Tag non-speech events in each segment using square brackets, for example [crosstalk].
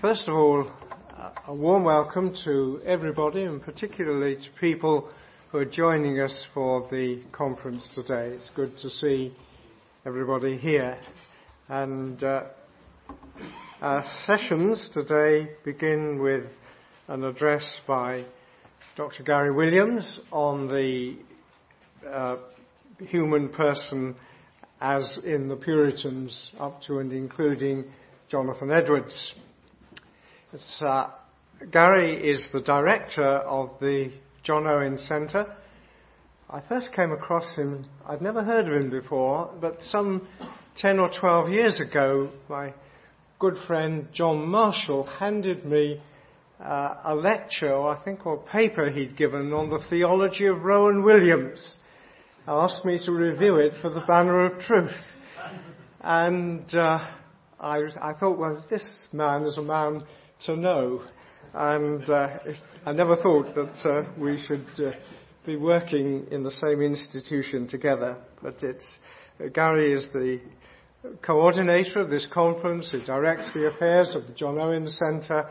First of all, a warm welcome to everybody and particularly to people who are joining us for the conference today. It's good to see everybody here. And uh, our sessions today begin with an address by Dr. Garry Williams on the uh, human person as in the Puritans up to and including Jonathan Edwards. Uh, Garry is the director of the John Owen Centre. I first came across him, I'd never heard of him before, but some 10 or 12 years ago, my good friend John Marshall handed me uh, a lecture, I think, or paper he'd given on the theology of Rowan Williams. Asked me to review it for the Banner of Truth. And uh, I, I thought, well, this man is a man to know. And uh, I never thought that uh, we should uh, be working in the same institution together. But it's uh, Garry is the coordinator of this conference. He directs the affairs of the John Owen Centre,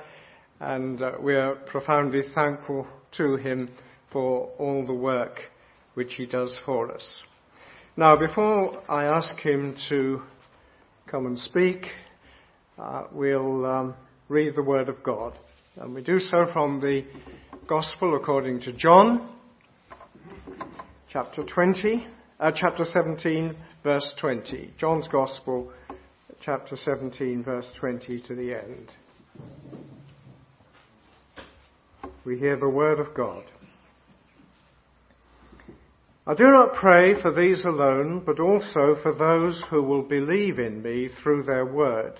and uh, we are profoundly thankful to him for all the work which he does for us. Now, before I ask him to come and speak, uh, we'll um, read the Word of God. And we do so from the Gospel according to John, chapter 20, uh, chapter 17, verse 20. John's Gospel, chapter 17, verse 20 to the end. We hear the Word of God. I do not pray for these alone, but also for those who will believe in me through their word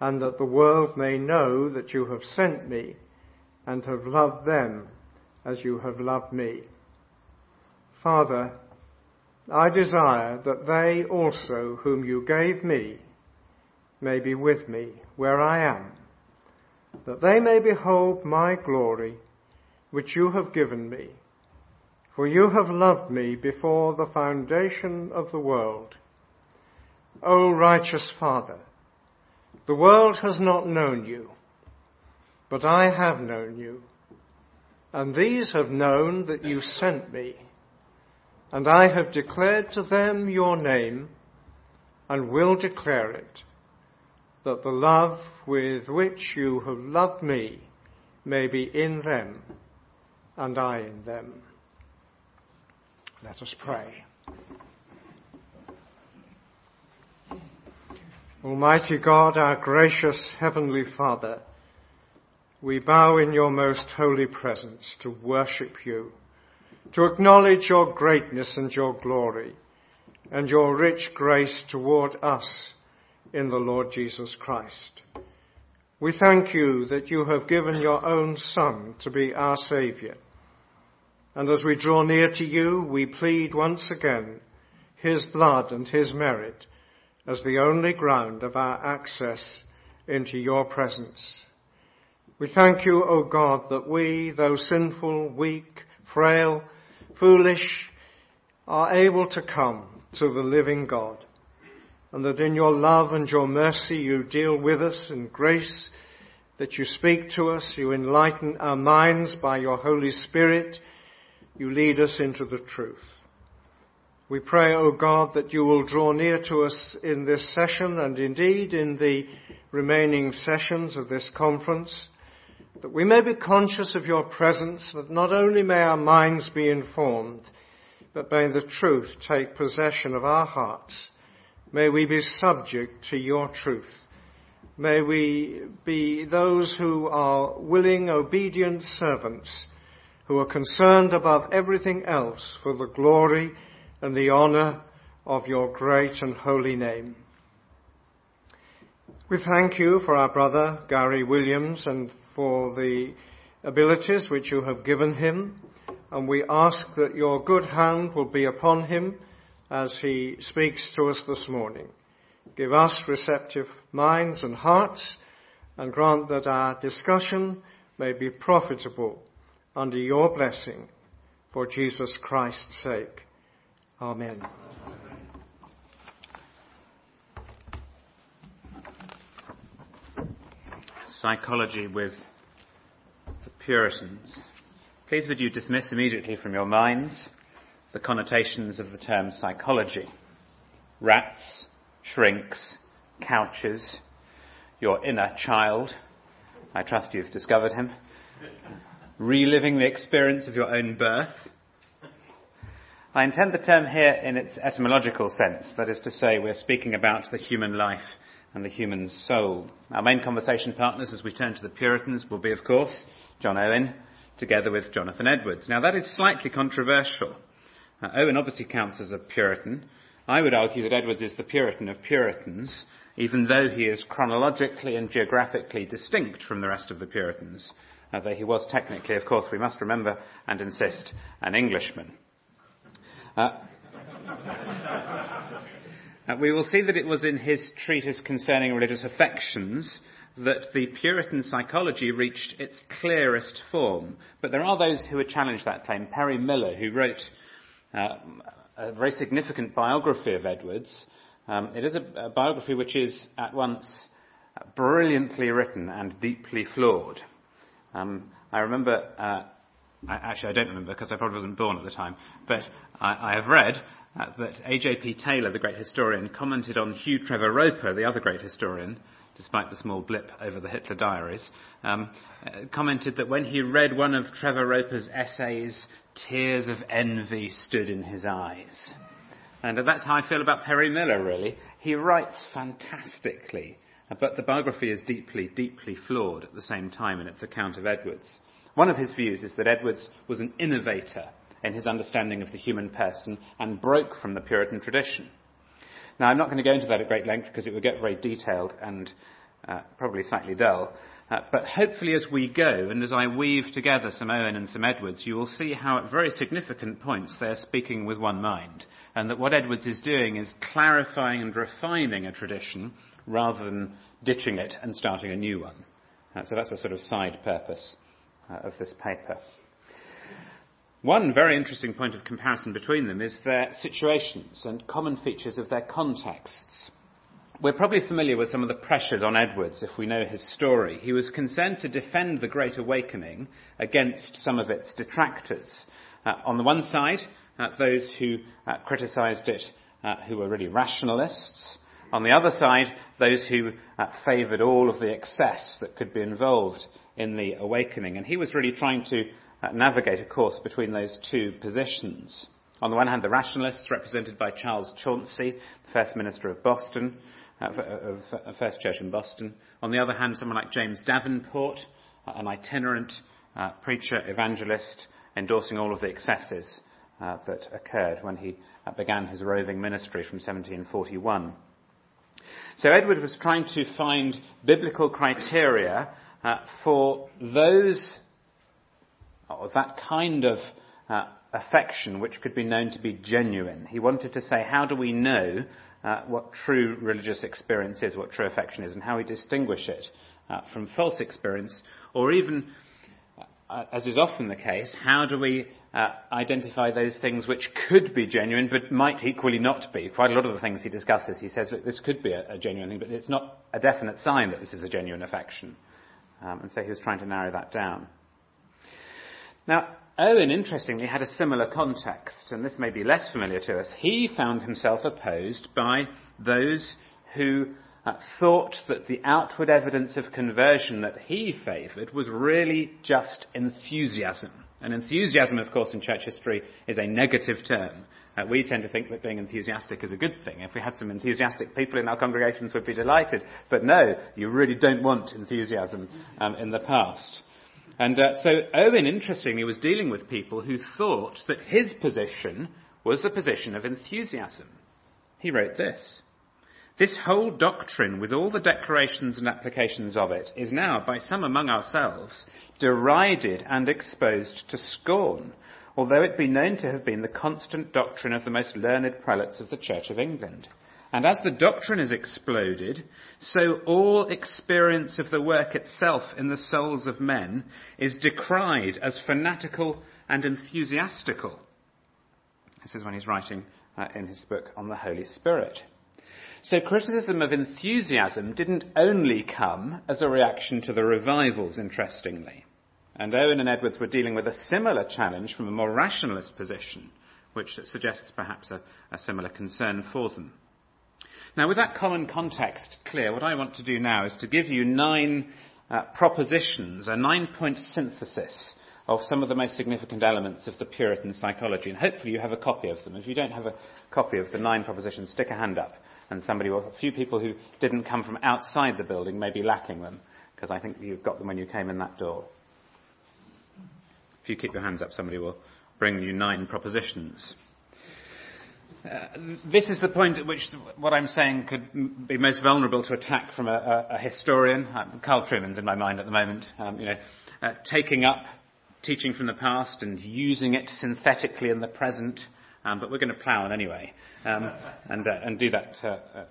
and that the world may know that you have sent me and have loved them as you have loved me. Father, I desire that they also whom you gave me may be with me where I am, that they may behold my glory which you have given me. For you have loved me before the foundation of the world. O righteous Father, the world has not known you, but I have known you. And these have known that you sent me. And I have declared to them your name and will declare it, that the love with which you have loved me may be in them and I in them. Let us pray. Almighty God, our gracious Heavenly Father, we bow in your most holy presence to worship you, to acknowledge your greatness and your glory, and your rich grace toward us in the Lord Jesus Christ. We thank you that you have given your own Son to be our Saviour. And as we draw near to you, we plead once again his blood and his merit as the only ground of our access into your presence. We thank you, O God, that we, though sinful, weak, frail, foolish, are able to come to the living God, and that in your love and your mercy you deal with us in grace, that you speak to us, you enlighten our minds by your Holy Spirit, you lead us into the truth. We pray, O God, that you will draw near to us in this session and indeed in the remaining sessions of this conference, that we may be conscious of your presence, that not only may our minds be informed, but may the truth take possession of our hearts. May we be subject to your truth. May we be those who are willing, obedient servants, who are concerned above everything else for the glory and the honour of your great and holy name. We thank you for our brother Garry Williams and for the abilities which you have given him, and we ask that your good hand will be upon him as he speaks to us this morning. Give us receptive minds and hearts, and grant that our discussion may be profitable under your blessing for Jesus Christ's sake. Oh, Amen. Psychology with the Puritans. Please would you dismiss immediately from your minds the connotations of the term psychology. Rats, shrinks, couches, your inner child. I trust you've discovered him. Reliving the experience of your own birth. I intend the term here in its etymological sense, that is to say, we're speaking about the human life and the human soul. Our main conversation partners as we turn to the Puritans will be, of course, John Owen, together with Jonathan Edwards. Now that is slightly controversial. Owen obviously counts as a Puritan. I would argue that Edwards is the Puritan of Puritans, even though he is chronologically and geographically distinct from the rest of the Puritans, although he was technically, of course, we must remember and insist, an Englishman. Uh, uh, we will see that it was in his treatise concerning religious affections that the Puritan psychology reached its clearest form. But there are those who would challenge that claim. Perry Miller, who wrote uh, a very significant biography of Edwards. Um, it is a, a, biography which is at once brilliantly written and deeply flawed. Um, I remember, uh, I, actually I don't remember because I probably wasn't born at the time, but I, I have read uh, that A.J.P. Taylor, the great historian, commented on Hugh Trevor Roper, the other great historian, despite the small blip over the Hitler diaries, um, uh, commented that when he read one of Trevor Roper's essays, tears of envy stood in his eyes. And that's how I feel about Perry Miller, really. He writes fantastically, but the biography is deeply, deeply flawed at the same time in its account of Edwards. One of his views is that Edwards was an innovator in his understanding of the human person and broke from the Puritan tradition. Now, I'm not going to go into that at great length because it would get very detailed and uh, probably slightly dull. Uh, but hopefully as we go, and as I weave together some Owen and some Edwards, you will see how at very significant points they're speaking with one mind. And that what Edwards is doing is clarifying and refining a tradition rather than ditching it and starting a new one. Uh, so that's a sort of side purpose of this paper. One very interesting point of comparison between them is their situations and common features of their contexts. We're probably familiar with some of the pressures on Edwards if we know his story. He was concerned to defend the Great Awakening against some of its detractors. Uh, on the one side, uh, those who uh, criticised it, uh, who were really rationalists. On the other side, those who uh, favoured all of the excess that could be involved in the awakening. And he was really trying to uh, navigate a course between those two positions. On the one hand, the rationalists, represented by Charles Chauncy, the first minister of Boston, uh, of, First Church in Boston. On the other hand, someone like James Davenport, uh, an itinerant preacher, evangelist, endorsing all of the excesses that occurred when he began his roving ministry from 1741. So Edward was trying to find biblical criteria uh, for those or that kind of uh, affection which could be known to be genuine. He wanted to say, how do we know uh, what true religious experience is, what true affection is, and how we distinguish it uh, from false experience, or even, uh, as is often the case, how do we uh, identify those things which could be genuine but might equally not be? Quite a lot of the things he discusses, he says that this could be a, a genuine thing, but it's not a definite sign that this is a genuine affection. Um, and so he was trying to narrow that down. Now, Owen, interestingly, had a similar context, and this may be less familiar to us. He found himself opposed by those who uh, thought that the outward evidence of conversion that he favoured was really just enthusiasm. And enthusiasm, of course, in church history is a negative term. Uh, we tend to think that being enthusiastic is a good thing. If we had some enthusiastic people in our congregations, we'd be delighted. But no, you really don't want enthusiasm um, in the past. And uh, so Owen, interestingly, was dealing with people who thought that his position was the position of enthusiasm. He wrote this. This whole doctrine, with all the declarations and applications of it, is now, by some among ourselves, derided and exposed to scorn, although it be known to have been the constant doctrine of the most learned prelates of the Church of England. And as the doctrine is exploded, so all experience of the work itself in the souls of men is decried as fanatical and enthusiastical. This is when he's writing uh, in his book on the Holy Spirit. So criticism of enthusiasm didn't only come as a reaction to the revivals, interestingly. And Owen and Edwards were dealing with a similar challenge from a more rationalist position, which suggests perhaps a, a similar concern for them. Now, with that common context clear, what I want to do now is to give you nine uh, propositions, a nine point synthesis of some of the most significant elements of the Puritan psychology. And hopefully you have a copy of them. If you don't have a copy of the nine propositions, stick a hand up and somebody a few people who didn't come from outside the building may be lacking them, because I think you got them when you came in that door. You keep your hands up, somebody will bring you nine propositions. Uh, this is the point at which what I'm saying could be most vulnerable to attack from a, a, a historian. Um, Carl Trueman's in my mind at the moment. Um, you know, uh, taking up teaching from the past and using it synthetically in the present um, but we're going to plough on anyway, um, and, uh, and do that uh, uh,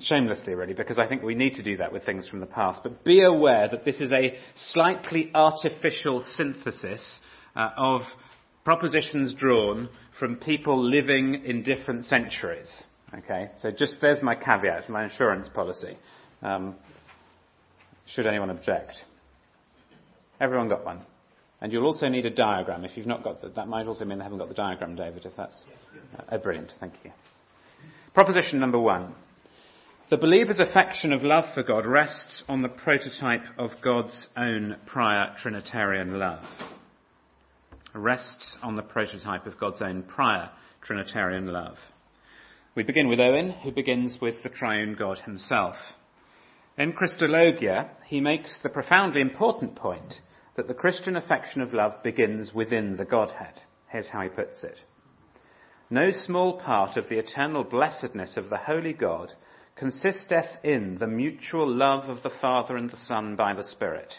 shamelessly, really, because I think we need to do that with things from the past. But be aware that this is a slightly artificial synthesis uh, of propositions drawn from people living in different centuries. Okay, so just there's my caveat, my insurance policy. Um, should anyone object? Everyone got one. And you'll also need a diagram. If you've not got that, that might also mean they haven't got the diagram, David, if that's uh, brilliant. Thank you. Proposition number one. The believer's affection of love for God rests on the prototype of God's own prior Trinitarian love. Rests on the prototype of God's own prior Trinitarian love. We begin with Owen, who begins with the triune God himself. In Christologia, he makes the profoundly important point that the Christian affection of love begins within the Godhead. Here's how he puts it. No small part of the eternal blessedness of the Holy God consisteth in the mutual love of the Father and the Son by the Spirit.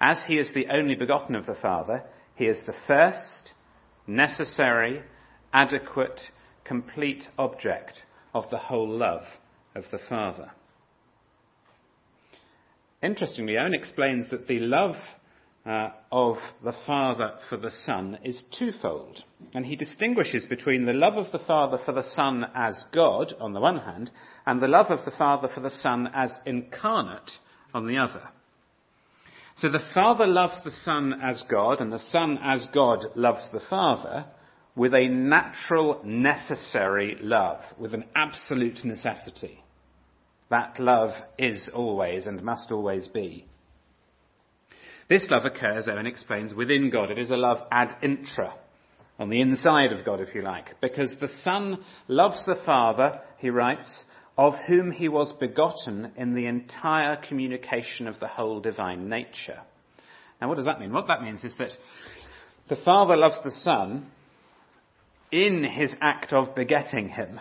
As he is the only begotten of the Father, he is the first, necessary, adequate, complete object of the whole love of the Father. Interestingly, Owen explains that the love uh, of the Father for the Son is twofold. And he distinguishes between the love of the Father for the Son as God, on the one hand, and the love of the Father for the Son as incarnate, on the other. So the Father loves the Son as God, and the Son as God loves the Father, with a natural, necessary love, with an absolute necessity. That love is always and must always be. This love occurs, Owen explains, within God. It is a love ad intra, on the inside of God, if you like, because the Son loves the Father, he writes, of whom he was begotten in the entire communication of the whole divine nature. Now, what does that mean? What that means is that the Father loves the Son in his act of begetting him.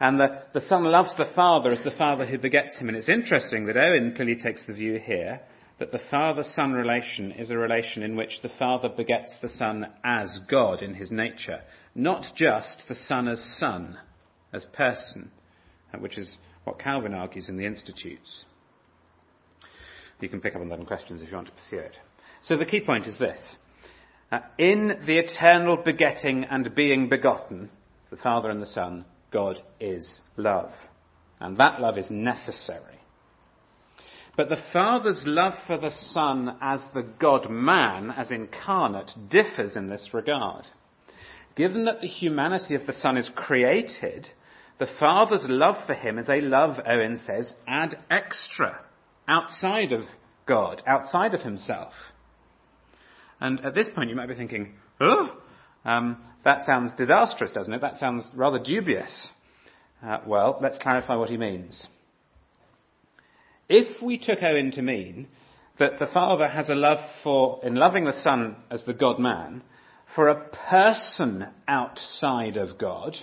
And the, the Son loves the Father as the Father who begets him. And it's interesting that Owen clearly takes the view here that the father son relation is a relation in which the father begets the son as God in his nature, not just the son as son, as person, which is what Calvin argues in the Institutes. You can pick up on that in questions if you want to pursue it. So the key point is this. Uh, in the eternal begetting and being begotten, the Father and the Son, God is love. And that love is necessary. But the Father's love for the Son as the God man, as incarnate, differs in this regard. Given that the humanity of the Son is created, the Father's love for him is a love, Owen says, ad extra, outside of God, outside of himself. And at this point you might be thinking, oh, um, that sounds disastrous, doesn't it? That sounds rather dubious. Uh, well, let's clarify what he means. If we took Owen to mean that the Father has a love for, in loving the Son as the God man, for a person outside of God,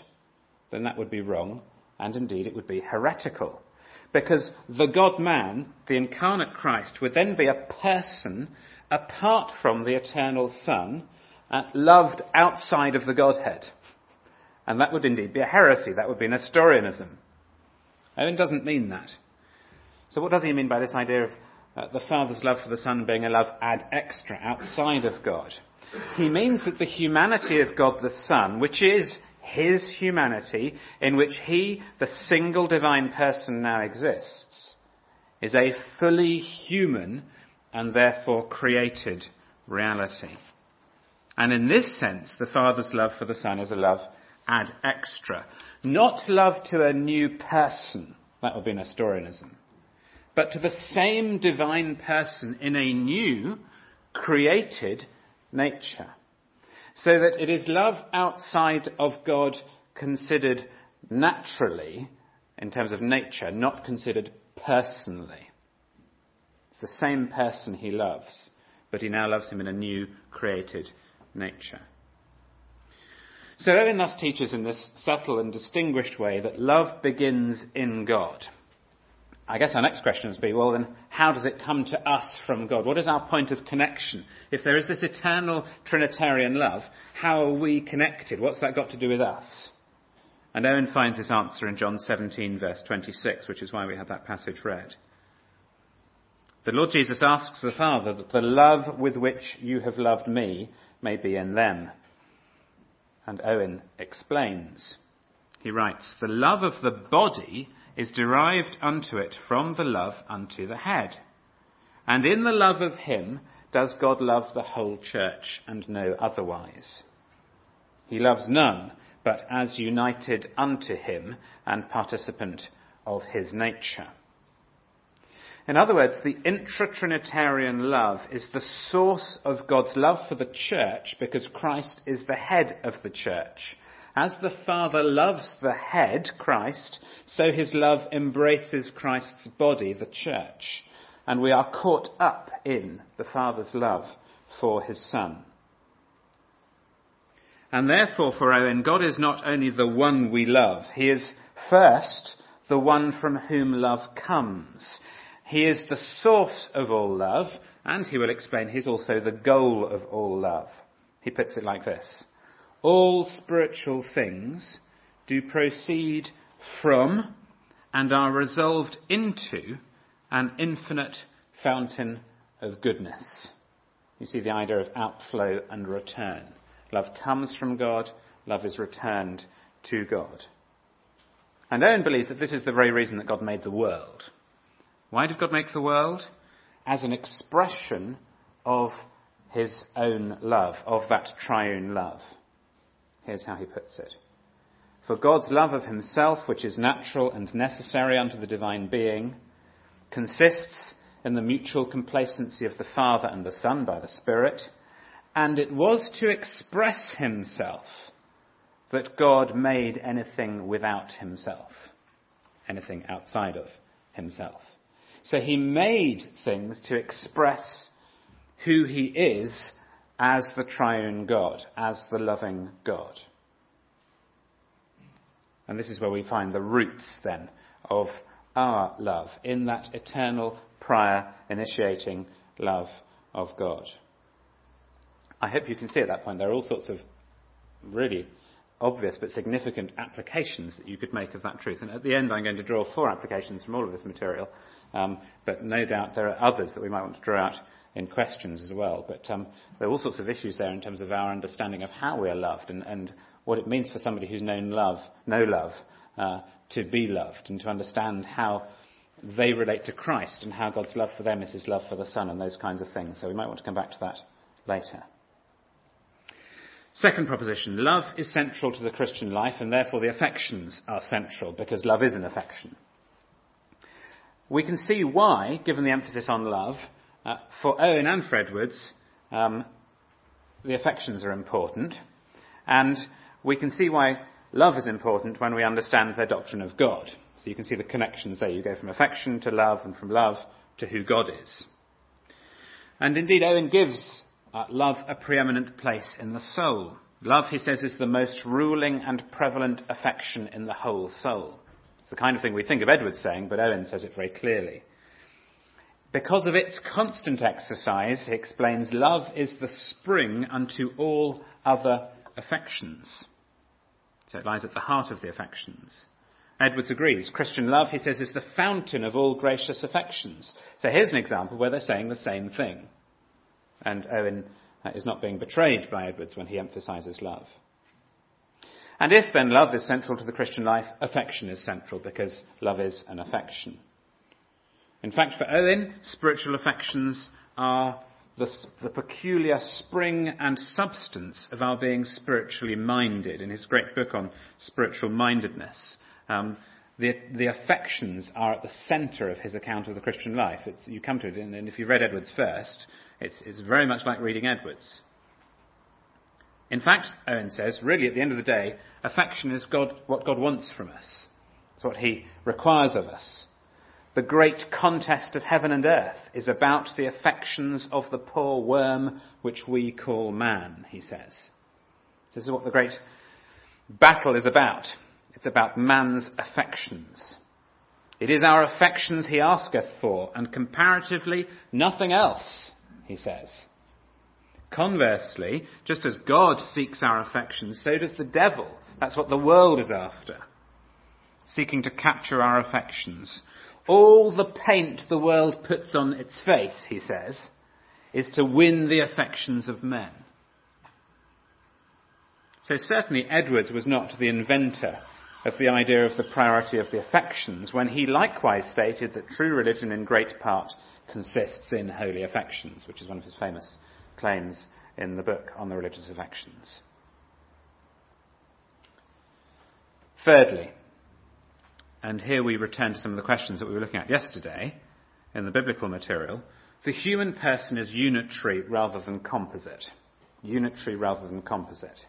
then that would be wrong. and indeed it would be heretical. Because the God man, the incarnate Christ, would then be a person apart from the eternal Son, uh, loved outside of the Godhead. And that would indeed be a heresy. That would be Nestorianism. Owen doesn't mean that. So what does he mean by this idea of uh, the Father's love for the Son being a love ad extra, outside of God? He means that the humanity of God the Son, which is his humanity, in which he, the single divine person now exists, is a fully human and therefore created reality. And in this sense, the Father's love for the Son is a love ad extra. Not love to a new person, that would be Nestorianism, but to the same divine person in a new, created nature. So that it is love outside of God considered naturally, in terms of nature, not considered personally. It's the same person he loves, but he now loves him in a new created nature. So Owen thus teaches in this subtle and distinguished way that love begins in God. I guess our next question would be, well then, how does it come to us from God? What is our point of connection? If there is this eternal Trinitarian love, how are we connected? What's that got to do with us? And Owen finds his answer in John 17 verse 26, which is why we had that passage read. The Lord Jesus asks the Father that the love with which you have loved me may be in them. And Owen explains. He writes, The love of the body is derived unto it from the love unto the head. And in the love of him does God love the whole church and no otherwise. He loves none but as united unto him and participant of his nature. In other words, the intra-Trinitarian love is the source of God's love for the church because Christ is the head of the church. As the Father loves the head, Christ, so his love embraces Christ's body, the church. And we are caught up in the Father's love for his Son. And therefore, for Owen, God is not only the one we love, he is first the one from whom love comes. He is the source of all love, and he will explain he's also the goal of all love. He puts it like this. All spiritual things do proceed from and are resolved into an infinite fountain of goodness. You see the idea of outflow and return. Love comes from God, love is returned to God. And Owen believes that this is the very reason that God made the world. Why did God make the world? As an expression of his own love, of that triune love. Here's how he puts it. For God's love of himself, which is natural and necessary unto the divine being, consists in the mutual complacency of the Father and the Son by the Spirit, and it was to express himself that God made anything without himself, anything outside of himself. So he made things to express who he is as the triune God, as the loving God. And this is where we find the roots then of our love, in that eternal, prior, initiating love of God. I hope you can see at that point there are all sorts of really obvious but significant applications that you could make of that truth. And at the end, I'm going to draw four applications from all of this material, um, but no doubt there are others that we might want to draw out in questions as well. But um, there are all sorts of issues there in terms of our understanding of how we are loved and, and what it means for somebody who's known love, no love, uh, to be loved and to understand how they relate to Christ and how God's love for them is his love for the Son and those kinds of things. So we might want to come back to that later. Second proposition, love is central to the Christian life and therefore the affections are central because love is an affection. We can see why, given the emphasis on love, uh, for Owen and Edwards, um, the affections are important and we can see why love is important when we understand their doctrine of God. So you can see the connections there. You go from affection to love and from love to who God is. And indeed, Owen gives uh, love a preeminent place in the soul. Love, he says, is the most ruling and prevalent affection in the whole soul. It's the kind of thing we think of Edwards saying, but Owen says it very clearly. Because of its constant exercise, he explains, love is the spring unto all other affections. So it lies at the heart of the affections. Edwards agrees. Christian love, he says, is the fountain of all gracious affections. So here's an example where they're saying the same thing. And Owen uh, is not being betrayed by Edwards when he emphasizes love. And if then love is central to the Christian life, affection is central because love is an affection. In fact, for Owen, spiritual affections are the, the, peculiar spring and substance of our being spiritually minded. In his great book on spiritual mindedness, um, the, the, affections are at the centre of his account of the Christian life. It's, you come to it, and, and if you read Edwards first, it's, it's very much like reading Edwards. In fact, Owen says, really at the end of the day, affection is God, what God wants from us. It's what he requires of us. The great contest of heaven and earth is about the affections of the poor worm which we call man, he says. This is what the great battle is about. It's about man's affections. It is our affections he asketh for, and comparatively nothing else, he says. Conversely, just as God seeks our affections, so does the devil. That's what the world is after. Seeking to capture our affections. All the paint the world puts on its face, he says, is to win the affections of men. So certainly Edwards was not the inventor of the idea of the priority of the affections when he likewise stated that true religion in great part consists in holy affections, which is one of his famous claims in the book on the religious affections. Thirdly, and here we return to some of the questions that we were looking at yesterday in the biblical material, the human person is unitary rather than composite. Unitary rather than composite.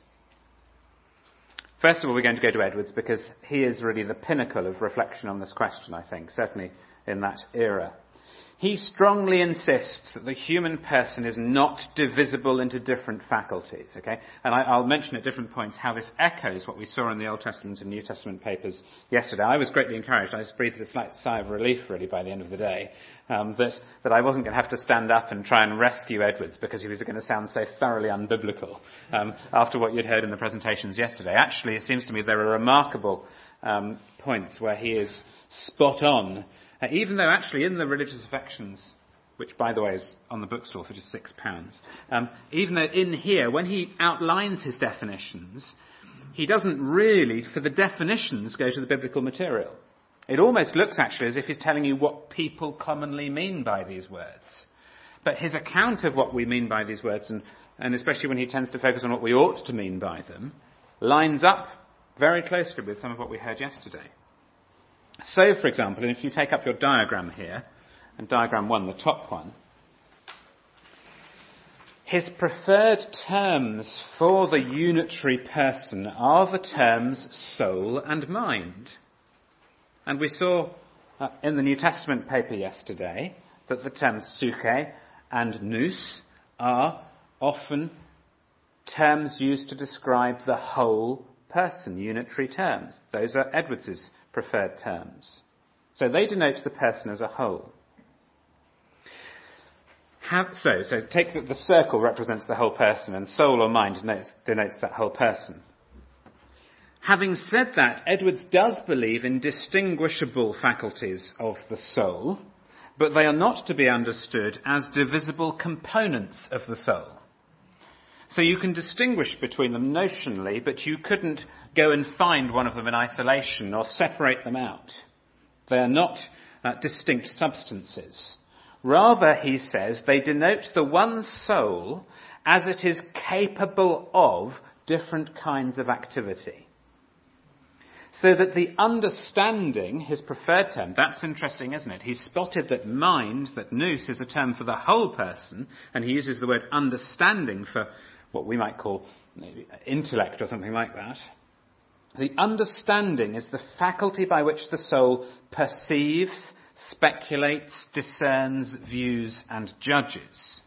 First of all, we're going to go to Edwards because he is really the pinnacle of reflection on this question, I think, certainly in that era. He strongly insists that the human person is not divisible into different faculties, okay? And I, will mention at different points how this echoes what we saw in the Old Testament and New Testament papers yesterday. I was greatly encouraged. I just breathed a slight sigh of relief, really, by the end of the day, um, that, that I wasn't going to have to stand up and try and rescue Edwards because he was going to sound so thoroughly unbiblical um, after what you'd heard in the presentations yesterday. Actually, it seems to me there are remarkable um, points where he is spot on uh, even though actually in the religious affections, which by the way is on the bookstall for just six pounds, um, even though in here, when he outlines his definitions, he doesn't really, for the definitions, go to the biblical material. It almost looks actually as if he's telling you what people commonly mean by these words. But his account of what we mean by these words, and, and especially when he tends to focus on what we ought to mean by them, lines up very closely with some of what we heard yesterday. So, for example, and if you take up your diagram here, and diagram one, the top one, his preferred terms for the unitary person are the terms soul and mind. And we saw uh, in the New Testament paper yesterday that the terms psyche and nous are often terms used to describe the whole person, unitary terms. Those are Edwards's preferred terms. So they denote the person as a whole. So, so take the, the, circle represents the whole person, and soul or mind denotes, denotes that whole person. Having said that, Edwards does believe in distinguishable faculties of the soul, but they are not to be understood as divisible components of the soul. So you can distinguish between them notionally, but you couldn't go and find one of them in isolation or separate them out. They are not uh, distinct substances. Rather, he says, they denote the one soul as it is capable of different kinds of activity. So that the understanding, his preferred term, that's interesting, isn't it? He's spotted that mind, that nous, is a term for the whole person, and he uses the word understanding for what we might call intellect or something like that. The understanding is the faculty by which the soul perceives, speculates, discerns, views, and judges.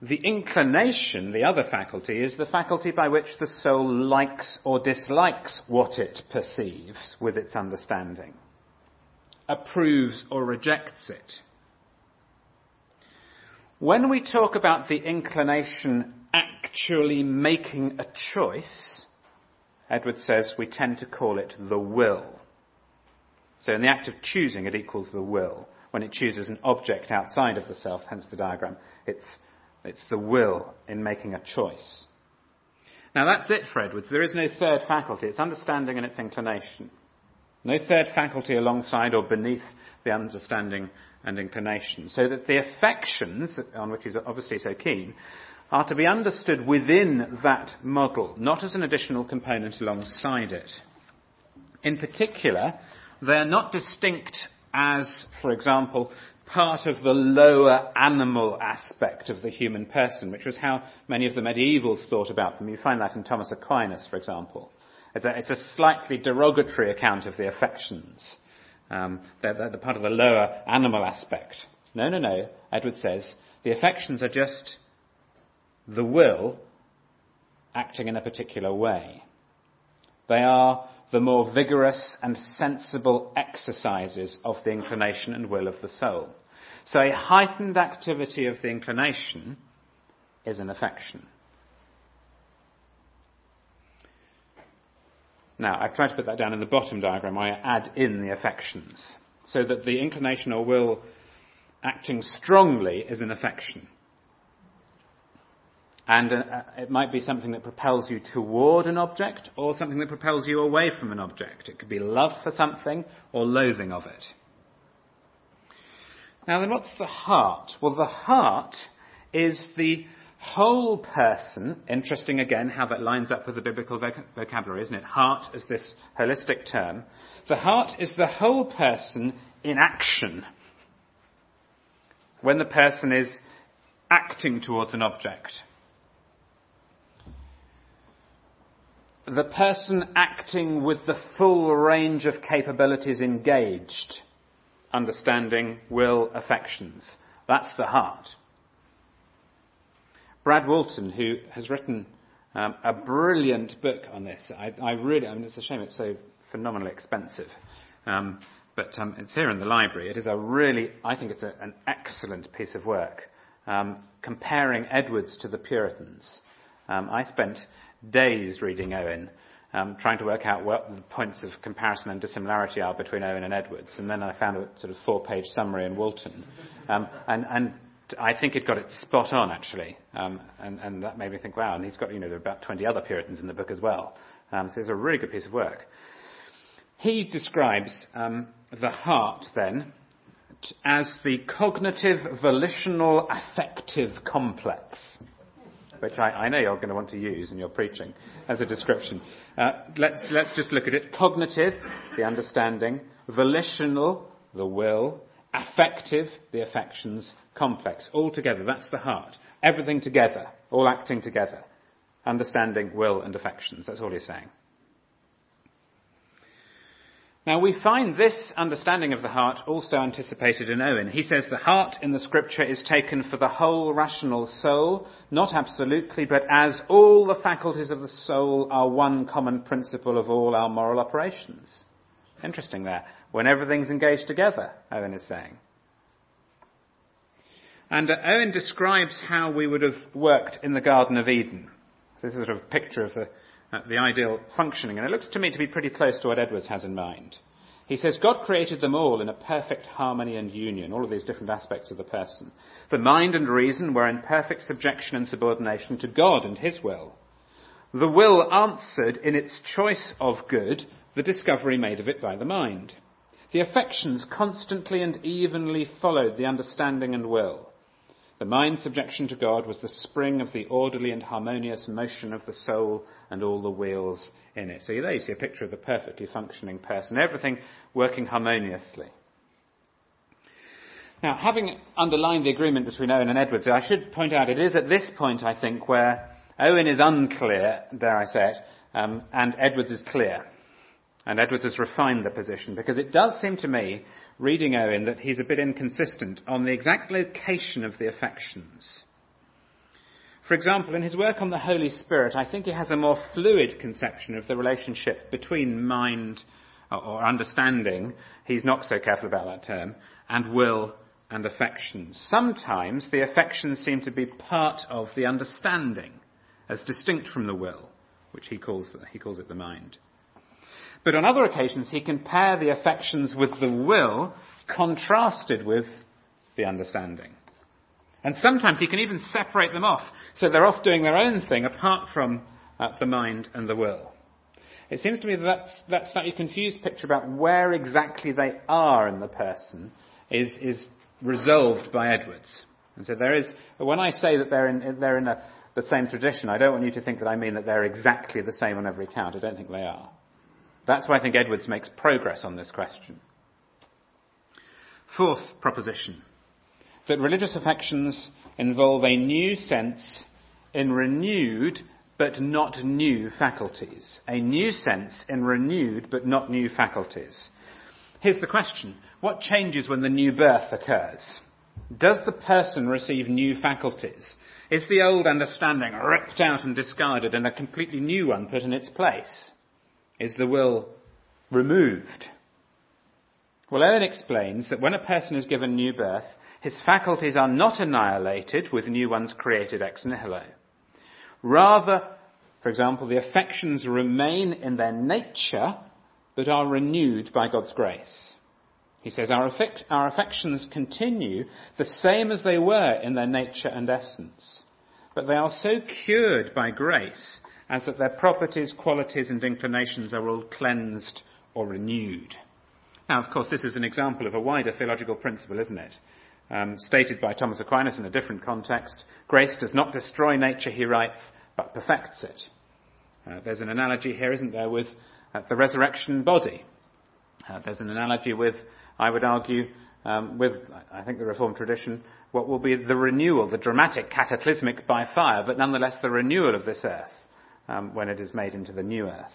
The inclination, the other faculty, is the faculty by which the soul likes or dislikes what it perceives with its understanding, approves or rejects it. When we talk about the inclination actually making a choice, Edward says we tend to call it the will. So in the act of choosing, it equals the will. When it chooses an object outside of the self, hence the diagram, it's it's the will in making a choice. Now that's it for Edwards. There is no third faculty. It's understanding and its inclination. No third faculty alongside or beneath the understanding and inclination. So that the affections, on which he's obviously so keen, are to be understood within that model, not as an additional component alongside it. In particular, they're not distinct as, for example, part of the lower animal aspect of the human person, which was how many of the medievals thought about them. You find that in Thomas Aquinas, for example. It's a, it's a slightly derogatory account of the affections. Um, they're, they're part of the lower animal aspect. No, no, no. Edward says the affections are just the will acting in a particular way. They are the more vigorous and sensible exercises of the inclination and will of the soul. So a heightened activity of the inclination is an affection. Now, I've tried to put that down in the bottom diagram. I add in the affections. So that the inclination or will acting strongly is an affection. And uh, it might be something that propels you toward an object or something that propels you away from an object. It could be love for something or loathing of it. Now then, what's the heart? Well, the heart is the whole person. Interesting again how that lines up with the biblical voc- vocabulary, isn't it? Heart as this holistic term. The heart is the whole person in action. When the person is acting towards an object. The person acting with the full range of capabilities engaged understanding, will, affections. That's the heart. Brad Walton, who has written um, a brilliant book on this, I, I, really, I mean, it's a shame it's so phenomenally expensive. Um, but um, it's here in the library. It is a really, I think it's a, an excellent piece of work, um, comparing Edwards to the Puritans. Um, I spent days reading Owen, um, trying to work out what the points of comparison and dissimilarity are between Owen and Edwards. And then I found a sort of four-page summary in Walton. And, and, I think it got it spot on, actually. Um, and, and, that made me think, wow, and he's got, you know, there are about 20 other Puritans in the book as well. Um, so it's a really good piece of work. He describes um, the heart, then, as the cognitive, volitional, affective complex which I, I know you're going to want to use in your preaching as a description. Uh, let's, let's just look at it. Cognitive, the understanding. Volitional, the will. Affective, the affections. Complex. All together. That's the heart. Everything together. All acting together. Understanding, will, and affections. That's all he's saying. Now we find this understanding of the heart also anticipated in Owen. He says the heart in the scripture is taken for the whole rational soul, not absolutely, but as all the faculties of the soul are one common principle of all our moral operations. Interesting there. When everything's engaged together, Owen is saying. And uh, Owen describes how we would have worked in the Garden of Eden. So this is a sort of picture of the uh, the ideal functioning. And it looks to me to be pretty close to what Edwards has in mind. He says God created them all in a perfect harmony and union, all of these different aspects of the person. The mind and reason were in perfect subjection and subordination to God and His will. The will answered in its choice of good the discovery made of it by the mind. The affections constantly and evenly followed the understanding and will. The mind's subjection to God was the spring of the orderly and harmonious motion of the soul and all the wheels in it. So there you see a picture of the perfectly functioning person, everything working harmoniously. Now, having underlined the agreement between Owen and Edwards, I should point out it is at this point, I think, where Owen is unclear, dare I say it, um, and Edwards is clear. And Edwards has refined the position because it does seem to me reading Owen that he's a bit inconsistent on the exact location of the affections. For example, in his work on the Holy Spirit, I think he has a more fluid conception of the relationship between mind or understanding, he's not so careful about that term, and will and affections. Sometimes the affections seem to be part of the understanding, as distinct from the will, which he calls, he calls it the mind. But on other occasions, he can pair the affections with the will, contrasted with the understanding. And sometimes he can even separate them off, so they're off doing their own thing apart from uh, the mind and the will. It seems to me that that's, that slightly confused picture about where exactly they are in the person is, is resolved by Edwards. And so there is, when I say that they're in, they're in a, the same tradition, I don't want you to think that I mean that they're exactly the same on every count. I don't think they are. That's why I think Edwards makes progress on this question. Fourth proposition that religious affections involve a new sense in renewed but not new faculties. A new sense in renewed but not new faculties. Here's the question. What changes when the new birth occurs? Does the person receive new faculties? Is the old understanding ripped out and discarded and a completely new one put in its place? Is the will removed? Well, Owen explains that when a person is given new birth, his faculties are not annihilated with new ones created ex nihilo. Rather, for example, the affections remain in their nature, but are renewed by God's grace. He says, our, affect, our affections continue the same as they were in their nature and essence, but they are so cured by grace as that their properties, qualities, and inclinations are all cleansed or renewed. Now, of course, this is an example of a wider theological principle, isn't it? um, stated by Thomas Aquinas in a different context. Grace does not destroy nature, he writes, but perfects it. Uh, there's an analogy here, isn't there, with uh, the resurrection body. Uh, there's an analogy with, I would argue, um, with, I think, the Reformed tradition, what will be the renewal, the dramatic cataclysmic by fire, but nonetheless the renewal of this earth um, when it is made into the new earth.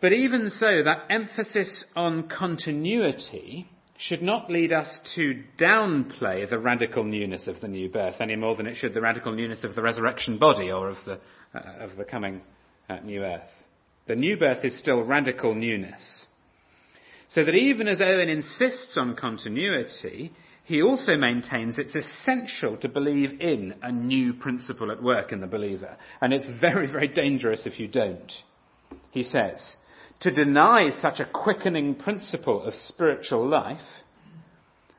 But even so, that emphasis on continuity should not lead us to downplay the radical newness of the new birth any more than it should the radical newness of the resurrection body or of the, uh, of the coming uh, new earth. The new birth is still radical newness. So that even as Owen insists on continuity, he also maintains it's essential to believe in a new principle at work in the believer. And it's very, very dangerous if you don't. He says, to deny such a quickening principle of spiritual life,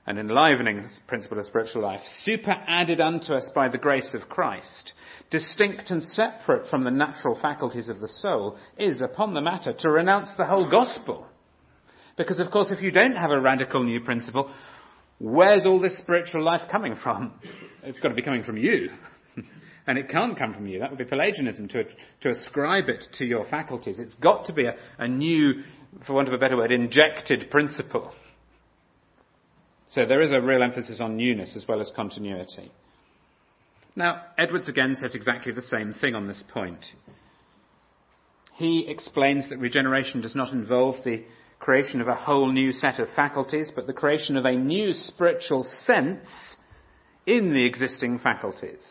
an enlivening principle of spiritual life, superadded unto us by the grace of Christ, distinct and separate from the natural faculties of the soul, is, upon the matter, to renounce the whole gospel. Because, of course, if you don't have a radical new principle, where's all this spiritual life coming from? It's got to be coming from you. [laughs] And it can't come from you. That would be Pelagianism to, to ascribe it to your faculties. It's got to be a, a new, for want of a better word, injected principle. So there is a real emphasis on newness as well as continuity. Now, Edwards again says exactly the same thing on this point. He explains that regeneration does not involve the creation of a whole new set of faculties, but the creation of a new spiritual sense in the existing faculties.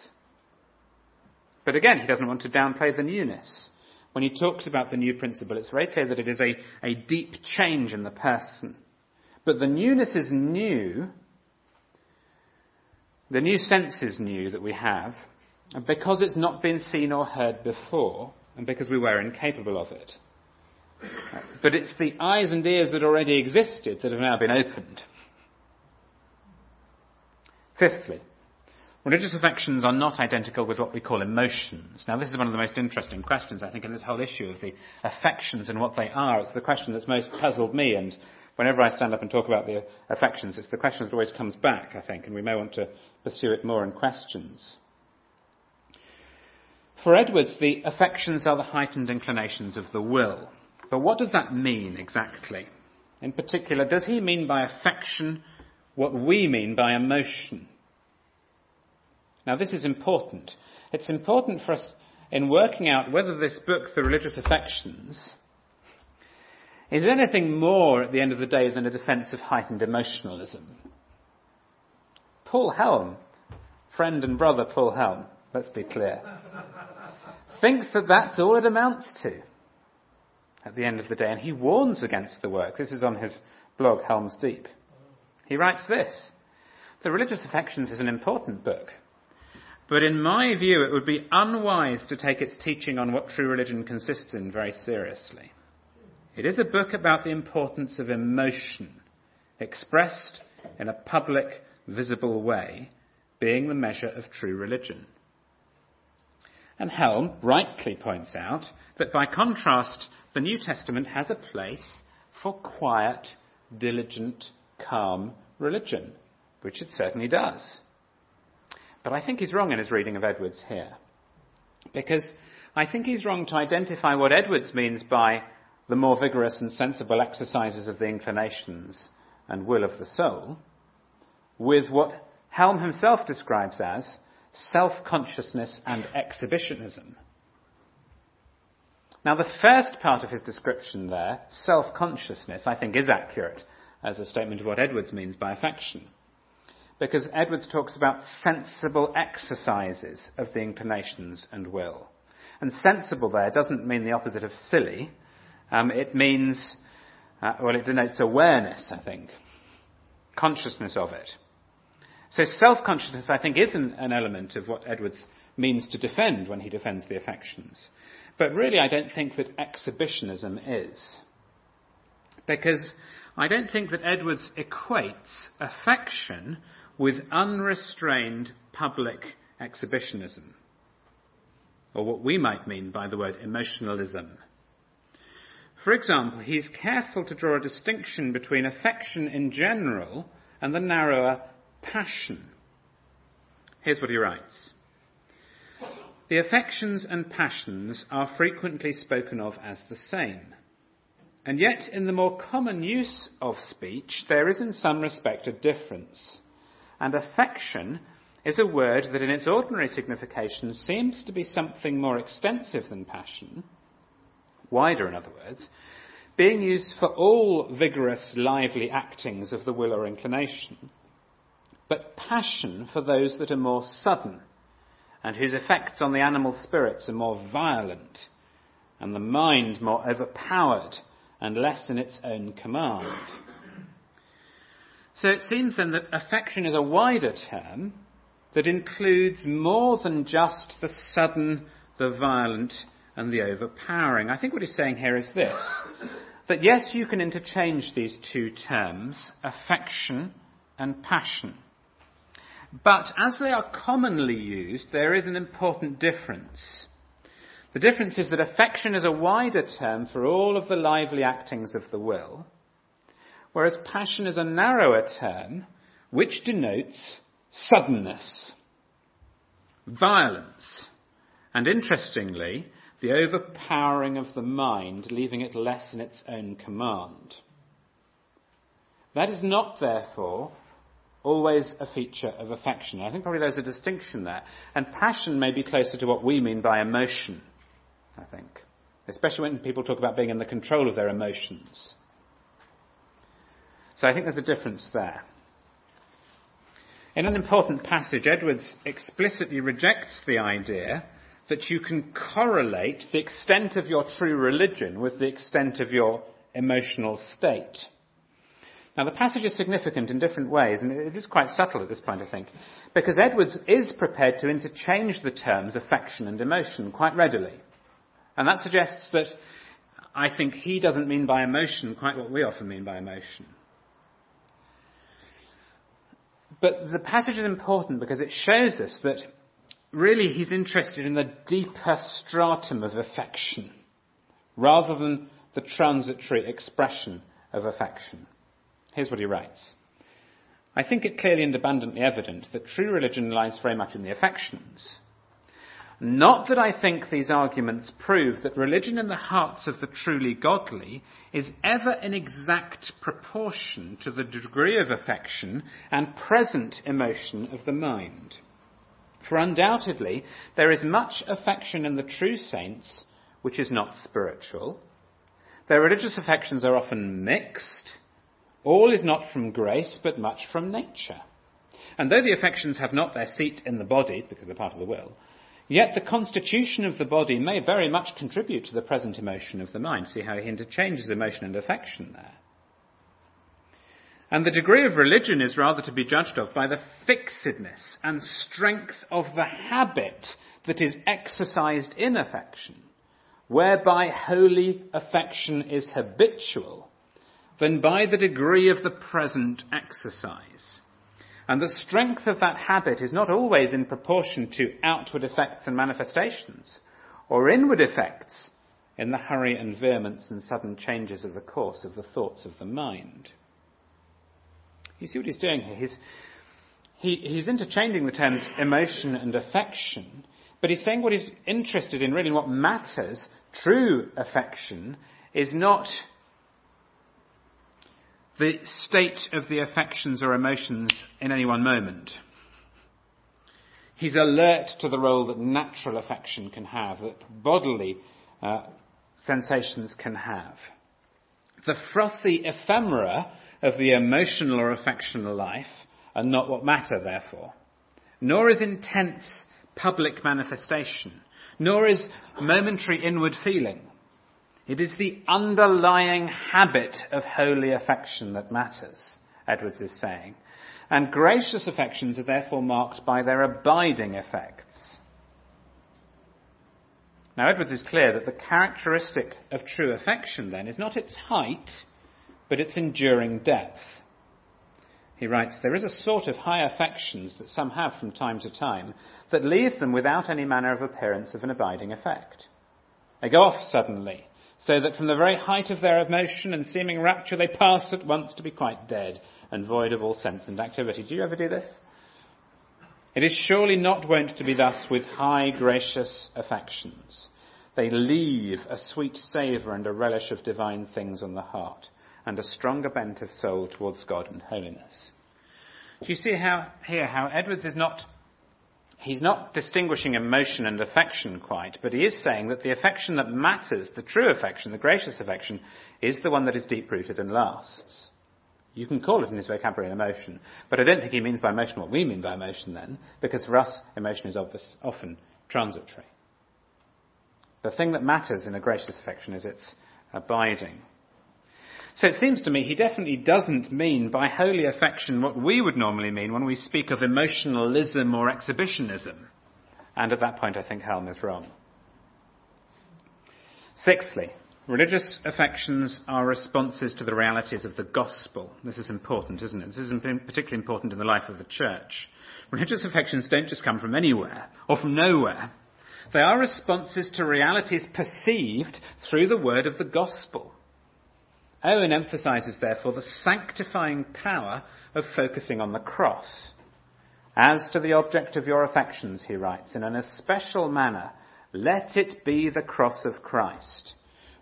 But again, he doesn't want to downplay the newness. When he talks about the new principle, it's very clear that it is a, a deep change in the person. But the newness is new. The new sense is new that we have because it's not been seen or heard before and because we were incapable of it. But it's the eyes and ears that already existed that have now been opened. Fifthly, Religious affections are not identical with what we call emotions. Now, this is one of the most interesting questions, I think, in this whole issue of the affections and what they are. It's the question that's most puzzled me, and whenever I stand up and talk about the affections, it's the question that always comes back, I think, and we may want to pursue it more in questions. For Edwards, the affections are the heightened inclinations of the will. But what does that mean exactly? In particular, does he mean by affection what we mean by emotion? Now, this is important. It's important for us in working out whether this book, The Religious Affections, is anything more at the end of the day than a defense of heightened emotionalism. Paul Helm, friend and brother Paul Helm, let's be clear, thinks that that's all it amounts to at the end of the day, and he warns against the work. This is on his blog, Helm's Deep. He writes this The Religious Affections is an important book, but in my view, it would be unwise to take its teaching on what true religion consists in very seriously. It is a book about the importance of emotion, expressed in a public, visible way, being the measure of true religion. And Helm rightly points out that by contrast, the New Testament has a place for quiet, diligent, calm religion, which it certainly does. But I think he's wrong in his reading of Edwards here. Because I think he's wrong to identify what Edwards means by the more vigorous and sensible exercises of the inclinations and will of the soul with what Helm himself describes as self-consciousness and exhibitionism. Now the first part of his description there, self-consciousness, I think is accurate as a statement of what Edwards means by affection. Because Edwards talks about sensible exercises of the inclinations and will. And sensible there doesn't mean the opposite of silly. Um, it means, uh, well, it denotes awareness, I think. Consciousness of it. So self-consciousness, I think, is an, an element of what Edwards means to defend when he defends the affections. But really, I don't think that exhibitionism is. Because I don't think that Edwards equates affection with unrestrained public exhibitionism, or what we might mean by the word emotionalism. For example, he's careful to draw a distinction between affection in general and the narrower passion. Here's what he writes. The affections and passions are frequently spoken of as the same. And yet, in the more common use of speech, there is in some respect a difference. And affection is a word that in its ordinary signification seems to be something more extensive than passion, wider in other words, being used for all vigorous, lively actings of the will or inclination, but passion for those that are more sudden, and whose effects on the animal spirits are more violent, and the mind more overpowered and less in its own command. So it seems then that affection is a wider term that includes more than just the sudden, the violent, and the overpowering. I think what he's saying here is this that yes, you can interchange these two terms, affection and passion. But as they are commonly used, there is an important difference. The difference is that affection is a wider term for all of the lively actings of the will, whereas passion is a narrower term which denotes suddenness, violence, and interestingly, the overpowering of the mind, leaving it less in its own command. That is not, therefore, always a feature of affection. I think probably there's a distinction there. And passion may be closer to what we mean by emotion, I think. Especially when people talk about being in the control of their emotions. So I think there's a difference there. In an important passage, Edwards explicitly rejects the idea that you can correlate the extent of your true religion with the extent of your emotional state. Now, the passage is significant in different ways, and it is quite subtle at this point, I think, because Edwards is prepared to interchange the terms affection and emotion quite readily. And that suggests that I think he doesn't mean by emotion quite what we often mean by emotion. But the passage is important because it shows us that really he's interested in the deeper stratum of affection rather than the transitory expression of affection. Here's what he writes. I think it clearly and abundantly evident that true religion lies very much in the affections. Not that I think these arguments prove that religion in the hearts of the truly godly is ever in exact proportion to the degree of affection and present emotion of the mind. For undoubtedly, there is much affection in the true saints which is not spiritual. Their religious affections are often mixed all is not from grace, but much from nature. And though the affections have not their seat in the body, because they're part of the will, yet the constitution of the body may very much contribute to the present emotion of the mind. See how he interchanges emotion and affection there. And the degree of religion is rather to be judged of by the fixedness and strength of the habit that is exercised in affection, whereby holy affection is habitual, than by the degree of the present exercise. And the strength of that habit is not always in proportion to outward effects and manifestations, or inward effects in the hurry and vehemence and sudden changes of the course of the thoughts of the mind. You see what he's doing here? He's, he, he's interchanging the terms emotion and affection, but he's saying what he's interested in, really, what matters, true affection, is not the state of the affections or emotions in any one moment. He's alert to the role that natural affection can have, that bodily uh, sensations can have. The frothy ephemera of the emotional or affectional life are not what matter, therefore. Nor is intense public manifestation, nor is momentary inward feeling. It is the underlying habit of holy affection that matters, Edwards is saying. And gracious affections are therefore marked by their abiding effects. Now, Edwards is clear that the characteristic of true affection, then, is not its height, but its enduring depth. He writes, There is a sort of high affections that some have from time to time that leave them without any manner of appearance of an abiding effect. They go off suddenly, so that from the very height of their emotion and seeming rapture they pass at once to be quite dead and void of all sense and activity. Do you ever do this? It is surely not wont to be thus with high gracious affections. They leave a sweet savour and a relish of divine things on the heart and a stronger bent of soul towards God and holiness. Do you see how here how Edwards is not he's not distinguishing emotion and affection quite, but he is saying that the affection that matters, the true affection, the gracious affection, is the one that is deep rooted and lasts. You can call it in his vocabulary an emotion, but I don't think he means by emotion what we mean by emotion then, because for us emotion is obvious, often transitory. The thing that matters in a gracious affection is its abiding. So it seems to me he definitely doesn't mean by holy affection what we would normally mean when we speak of emotionalism or exhibitionism. And at that point, I think Helm is wrong. Sixthly, religious affections are responses to the realities of the gospel. This is important, isn't it? This is particularly important in the life of the church. Religious affections don't just come from anywhere or from nowhere. They are responses to realities perceived through the word of the gospel. Owen emphasizes, therefore, the sanctifying power of focusing on the cross. As to the object of your affections, he writes, in an especial manner, let it be the cross of Christ,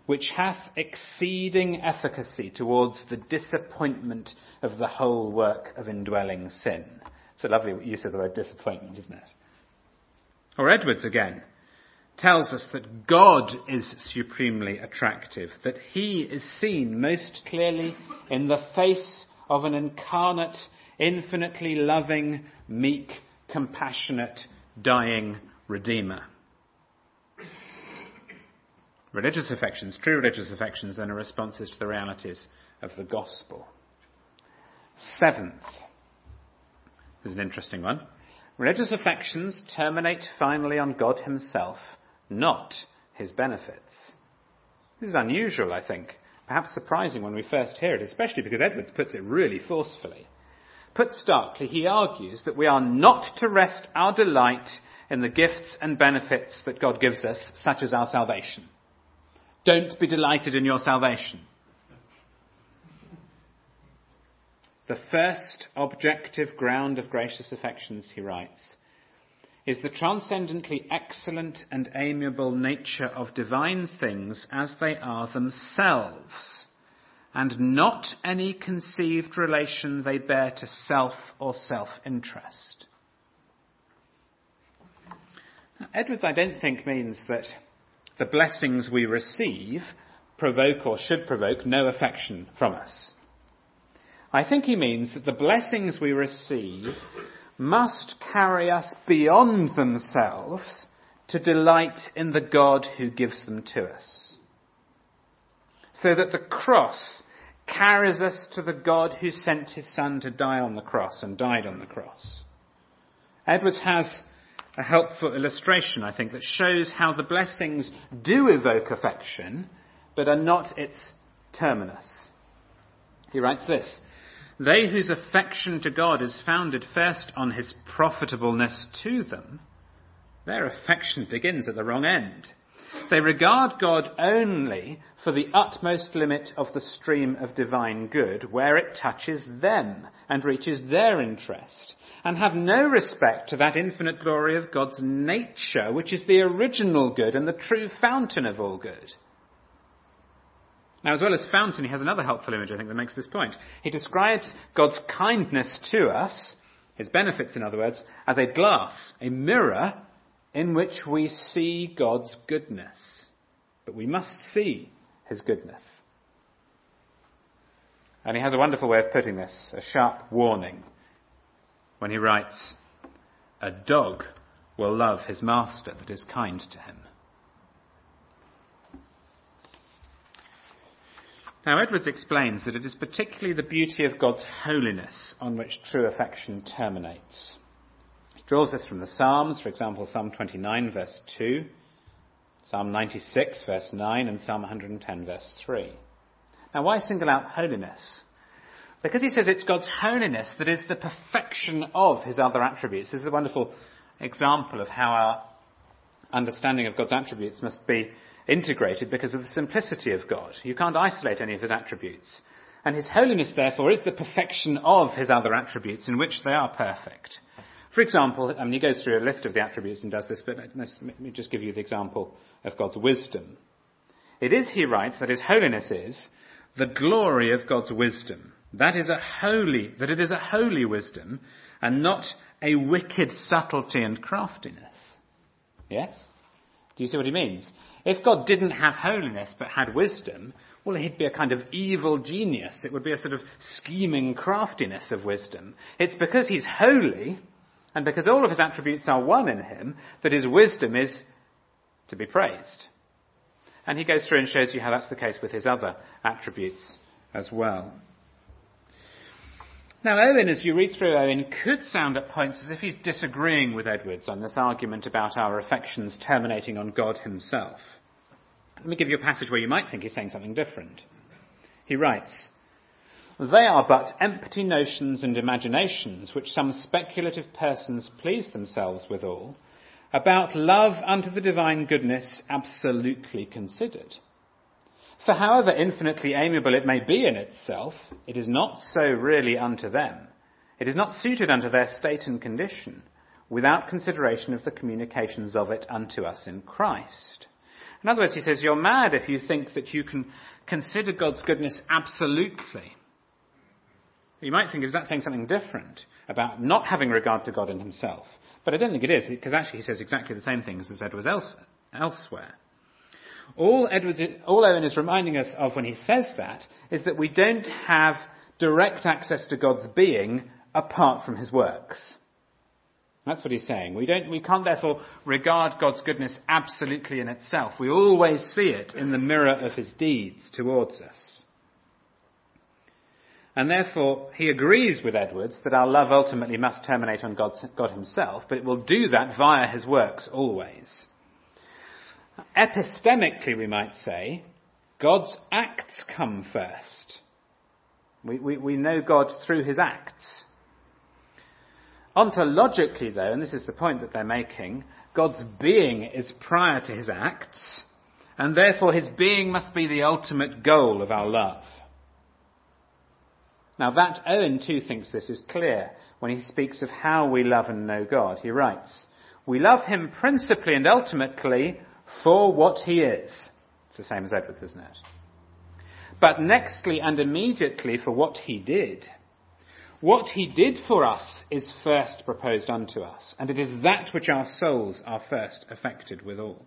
which hath exceeding efficacy towards the disappointment of the whole work of indwelling sin. It's a lovely use of the word disappointment, isn't it? Or Edwards again tells us that God is supremely attractive, that he is seen most clearly in the face of an incarnate, infinitely loving, meek, compassionate, dying Redeemer. Religious affections, true religious affections, then are responses to the realities of the gospel. Seventh, this is an interesting one. Religious affections terminate finally on God Himself not his benefits. This is unusual, I think, perhaps surprising when we first hear it, especially because Edwards puts it really forcefully. Put starkly, he argues that we are not to rest our delight in the gifts and benefits that God gives us, such as our salvation. Don't be delighted in your salvation. The first objective ground of gracious affections, he writes, is the transcendently excellent and amiable nature of divine things as they are themselves, and not any conceived relation they bear to self or self-interest. Edwards, I don't think, means that the blessings we receive provoke or should provoke no affection from us. I think he means that the blessings we receive must carry us beyond themselves to delight in the God who gives them to us. So that the cross carries us to the God who sent his son to die on the cross and died on the cross. Edwards has a helpful illustration, I think, that shows how the blessings do evoke affection, but are not its terminus. He writes this They whose affection to God is founded first on his profitableness to them, their affection begins at the wrong end. They regard God only for the utmost limit of the stream of divine good, where it touches them and reaches their interest, and have no respect to that infinite glory of God's nature, which is the original good and the true fountain of all good. Now, as well as fountain, he has another helpful image, I think, that makes this point. He describes God's kindness to us, his benefits, in other words, as a glass, a mirror in which we see God's goodness. But we must see his goodness. And he has a wonderful way of putting this, a sharp warning, when he writes, A dog will love his master that is kind to him. Now, Edwards explains that it is particularly the beauty of God's holiness on which true affection terminates. He draws this from the Psalms, for example, Psalm 29, verse 2, Psalm 96, verse 9, and Psalm 110, verse 3. Now, why single out holiness? Because he says it's God's holiness that is the perfection of his other attributes. This is a wonderful example of how our understanding of God's attributes must be integrated because of the simplicity of God. You can't isolate any of his attributes. And his holiness, therefore, is the perfection of his other attributes in which they are perfect. For example, I mean, he goes through a list of the attributes and does this, but let me just give you the example of God's wisdom. It is, he writes, that his holiness is the glory of God's wisdom. That is a holy, that it is a holy wisdom and not a wicked subtlety and craftiness. Yes? Do you see what he means? If God didn't have holiness but had wisdom, well, he'd be a kind of evil genius. It would be a sort of scheming craftiness of wisdom. It's because he's holy and because all of his attributes are one in him that his wisdom is to be praised. And he goes through and shows you how that's the case with his other attributes as well. Now, Owen, as you read through Owen, could sound at points as if he's disagreeing with Edwards on this argument about our affections terminating on God himself. Let me give you a passage where you might think he's saying something different. He writes, They are but empty notions and imaginations which some speculative persons please themselves withal, about love unto the divine goodness absolutely considered. For however infinitely amiable it may be in itself, it is not so really unto them. It is not suited unto their state and condition, without consideration of the communications of it unto us in Christ. In other words, he says, you're mad if you think that you can consider God's goodness absolutely. You might think, is that saying something different about not having regard to God in himself? But I don't think it is, because actually he says exactly the same things as Edwards else, elsewhere. All, Edwards, all Owen is reminding us of when he says that is that we don't have direct access to God's being apart from his works. That's what he's saying. We, don't, we can't therefore regard God's goodness absolutely in itself. We always see it in the mirror of his deeds towards us. And therefore, he agrees with Edwards that our love ultimately must terminate on God, God himself, but it will do that via his works always. Epistemically, we might say, God's acts come first. We, we, we know God through his acts. Ontologically, though, and this is the point that they're making, God's being is prior to his acts, and therefore his being must be the ultimate goal of our love. Now that Owen too thinks this is clear when he speaks of how we love and know God. He writes, We love him principally and ultimately for what he is. It's the same as Edwards, isn't it? But nextly and immediately for what he did. What he did for us is first proposed unto us, and it is that which our souls are first affected withal.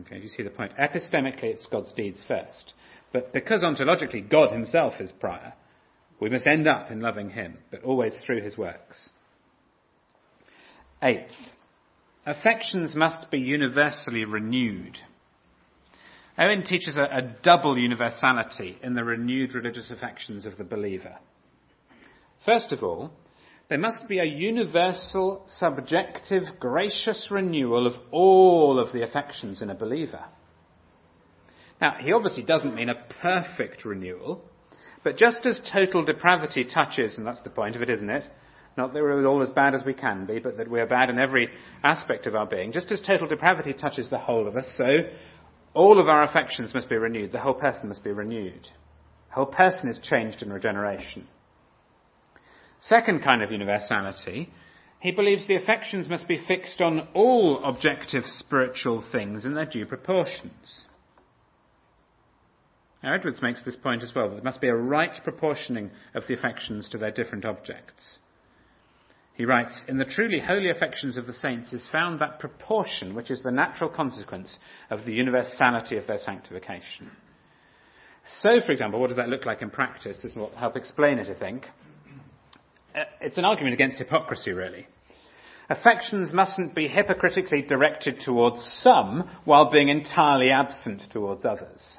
Okay, you see the point. Epistemically, it's God's deeds first. But because ontologically God himself is prior, we must end up in loving him, but always through his works. Eighth, affections must be universally renewed. Owen teaches a, a, double universality in the renewed religious affections of the believer. First of all, there must be a universal, subjective, gracious renewal of all of the affections in a believer. Now, he obviously doesn't mean a perfect renewal, but just as total depravity touches, and that's the point of it, isn't it? Not that we're all as bad as we can be, but that we are bad in every aspect of our being. Just as total depravity touches the whole of us, so all of our affections must be renewed. The whole person must be renewed. The whole person is changed in regeneration. Second kind of universality, he believes the affections must be fixed on all objective spiritual things in their due proportions. Now, Edwards makes this point as well, that there must be a right proportioning of the affections to their different objects. He writes, In the truly holy affections of the saints is found that proportion which is the natural consequence of the universality of their sanctification. So, for example, what does that look like in practice? This will help explain it, I think. Uh, it's an argument against hypocrisy, really. Affections mustn't be hypocritically directed towards some while being entirely absent towards others.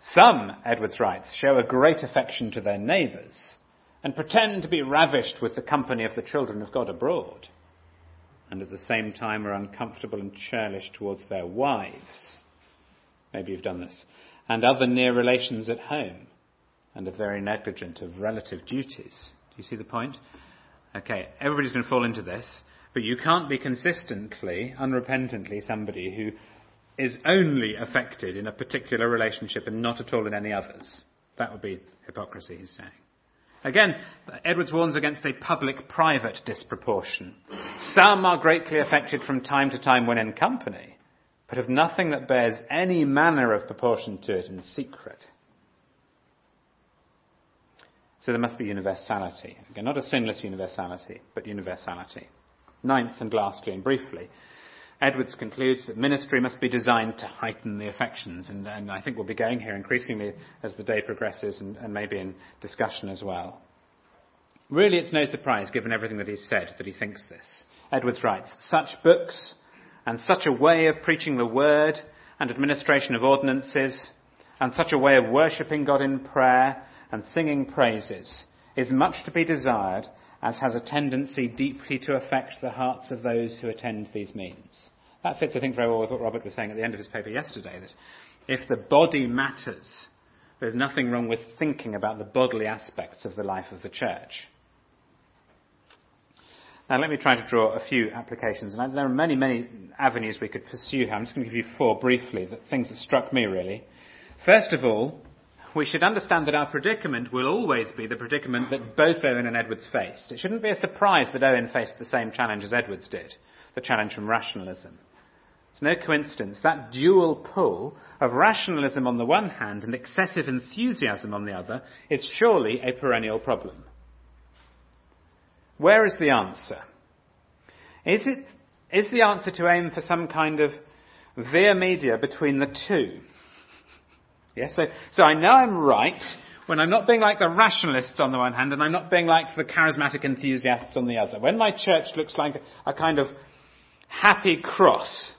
Some, Edwards writes, show a great affection to their neighbours and pretend to be ravished with the company of the children of God abroad, and at the same time are uncomfortable and churlish towards their wives. Maybe you've done this. And other near relations at home, and are very negligent of relative duties. Do you see the point? Okay, everybody's going to fall into this, but you can't be consistently, unrepentantly somebody who is only affected in a particular relationship and not at all in any others. That would be hypocrisy, he's saying. Again, Edwards warns against a public private disproportion. Some are greatly affected from time to time when in company, but have nothing that bears any manner of proportion to it in secret. So there must be universality. Again, not a sinless universality, but universality. Ninth and lastly and briefly, Edwards concludes that ministry must be designed to heighten the affections, and, and I think we'll be going here increasingly as the day progresses and, and maybe in discussion as well. Really, it's no surprise, given everything that he's said, that he thinks this. Edwards writes, such books and such a way of preaching the word and administration of ordinances and such a way of worshipping God in prayer and singing praises is much to be desired as has a tendency deeply to affect the hearts of those who attend these means. That fits, I think, very well with what Robert was saying at the end of his paper yesterday, that if the body matters, there's nothing wrong with thinking about the bodily aspects of the life of the church. Now, let me try to draw a few applications, and there are many, many avenues we could pursue here. I'm just going to give you four briefly, that things that struck me really. First of all, we should understand that our predicament will always be the predicament that both Owen and Edwards faced. It shouldn't be a surprise that Owen faced the same challenge as Edwards did, the challenge from rationalism. It's no coincidence. That dual pull of rationalism on the one hand and excessive enthusiasm on the other is surely a perennial problem. Where is the answer? Is it, is the answer to aim for some kind of via media between the two? Yes, so, so I know I'm right when I'm not being like the rationalists on the one hand and I'm not being like the charismatic enthusiasts on the other. When my church looks like a kind of happy cross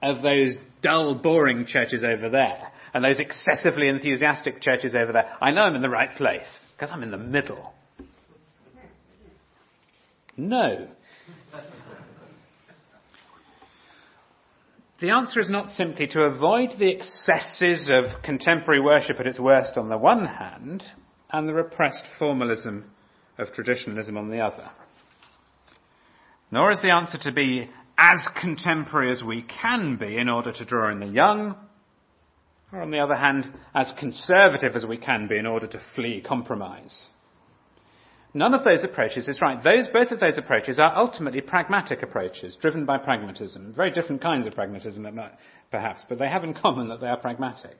of those dull, boring churches over there and those excessively enthusiastic churches over there, I know I'm in the right place because I'm in the middle. No. The answer is not simply to avoid the excesses of contemporary worship at its worst on the one hand, and the repressed formalism of traditionalism on the other. Nor is the answer to be as contemporary as we can be in order to draw in the young, or on the other hand, as conservative as we can be in order to flee compromise. None of those approaches is right. Those, both of those approaches are ultimately pragmatic approaches, driven by pragmatism. Very different kinds of pragmatism, perhaps, but they have in common that they are pragmatic.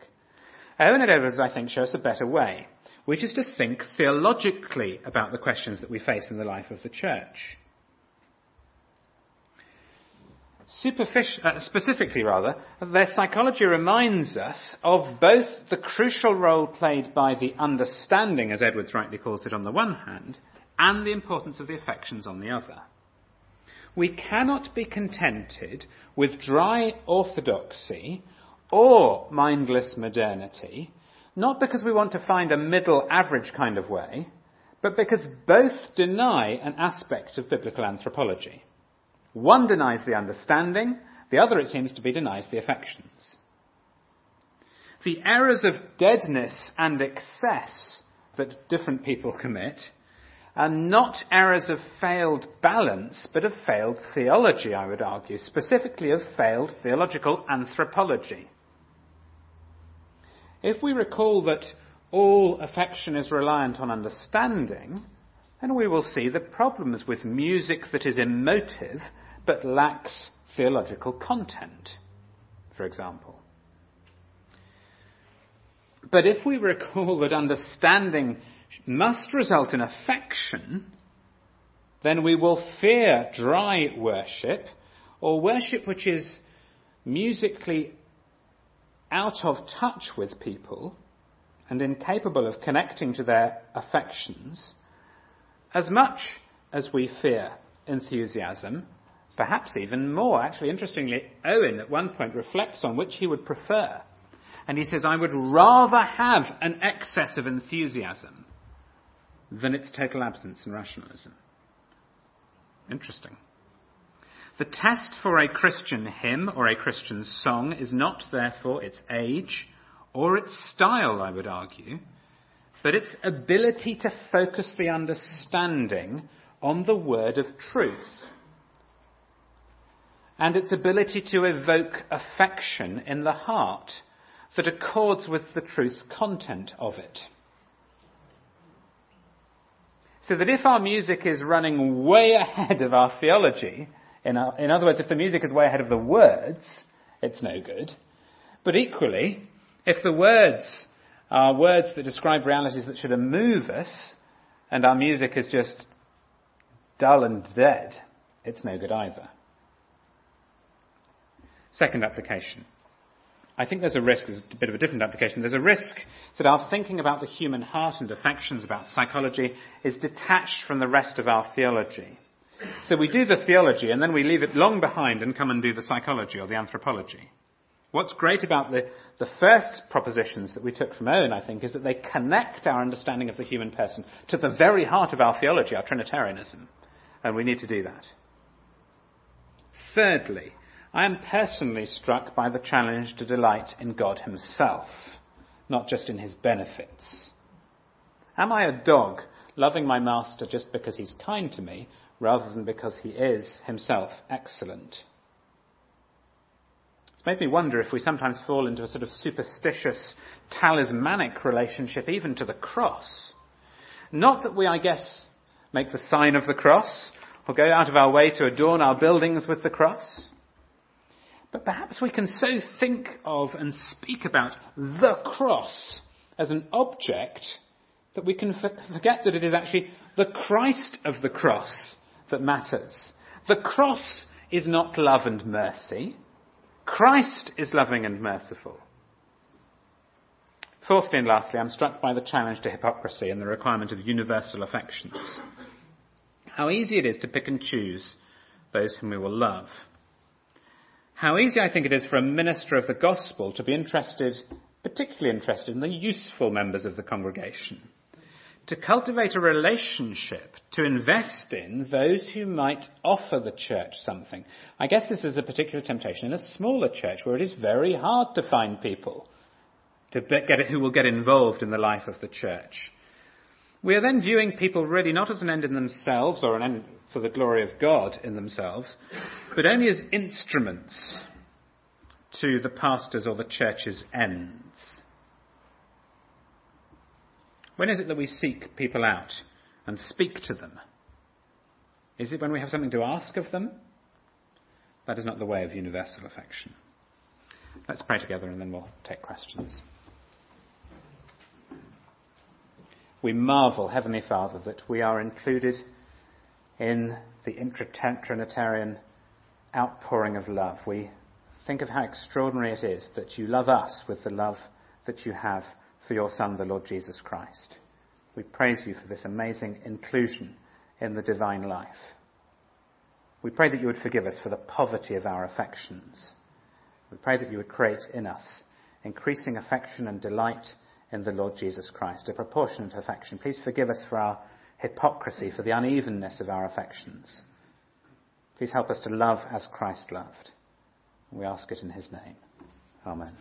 Owen and Edwards, I think, show us a better way, which is to think theologically about the questions that we face in the life of the church. Uh, specifically, rather, their psychology reminds us of both the crucial role played by the understanding, as Edwards rightly calls it, on the one hand, and the importance of the affections on the other. we cannot be contented with dry orthodoxy or mindless modernity, not because we want to find a middle average kind of way, but because both deny an aspect of biblical anthropology. One denies the understanding, the other, it seems to be, denies the affections. The errors of deadness and excess that different people commit are not errors of failed balance, but of failed theology, I would argue, specifically of failed theological anthropology. If we recall that all affection is reliant on understanding, then we will see the problems with music that is emotive but lacks theological content, for example. But if we recall that understanding must result in affection, then we will fear dry worship or worship which is musically out of touch with people and incapable of connecting to their affections as much as we fear enthusiasm, perhaps even more. Actually, interestingly, Owen at one point reflects on which he would prefer. And he says, I would rather have an excess of enthusiasm than its total absence in rationalism. Interesting. The test for a Christian hymn or a Christian song is not, therefore, its age or its style, I would argue, but its ability to focus the understanding on the word of truth and its ability to evoke affection in the heart that accords with the truth content of it. So that if our music is running way ahead of our theology, in, our, in other words, if the music is way ahead of the words, it's no good. But equally, if the words are words that describe realities that should move us, and our music is just dull and dead, it's no good either. Second application. I think there's a risk, there's a bit of a different application, there's a risk that our thinking about the human heart and affections, about psychology, is detached from the rest of our theology. So we do the theology and then we leave it long behind and come and do the psychology or the anthropology. What's great about the, the first propositions that we took from Owen, I think, is that they connect our understanding of the human person to the very heart of our theology, our Trinitarianism. And we need to do that. Thirdly, I am personally struck by the challenge to delight in God Himself, not just in His benefits. Am I a dog loving my master just because he's kind to me rather than because he is himself excellent? It's made me wonder if we sometimes fall into a sort of superstitious, talismanic relationship even to the cross. Not that we, I guess, make the sign of the cross or go out of our way to adorn our buildings with the cross. But perhaps we can so think of and speak about the cross as an object that we can forget that it is actually the Christ of the cross that matters. The cross is not love and mercy. Christ is loving and merciful. Fourthly and lastly, I'm struck by the challenge to hypocrisy and the requirement of universal affections. How easy it is to pick and choose those whom we will love. How easy I think it is for a minister of the gospel to be interested, particularly interested in the useful members of the congregation. To cultivate a relationship, to invest in those who might offer the church something. I guess this is a particular temptation in a smaller church where it is very hard to find people to get who will get involved in the life of the church. We are then viewing people really not as an end in themselves or an end for the glory of God in themselves, but only as instruments to the pastor's or the church's ends. When is it that we seek people out and speak to them? Is it when we have something to ask of them? That is not the way of universal affection. Let's pray together and then we'll take questions. We marvel, Heavenly Father, that we are included in the intratrinitarian outpouring of love. We think of how extraordinary it is that you love us with the love that you have for your Son, the Lord Jesus Christ. We praise you for this amazing inclusion in the divine life. We pray that you would forgive us for the poverty of our affections. We pray that you would create in us increasing affection and delight in the Lord Jesus Christ, a proportionate affection. Please forgive us for our hypocrisy, for the unevenness of our affections. Please help us to love as Christ loved. We ask it in his name. Amen.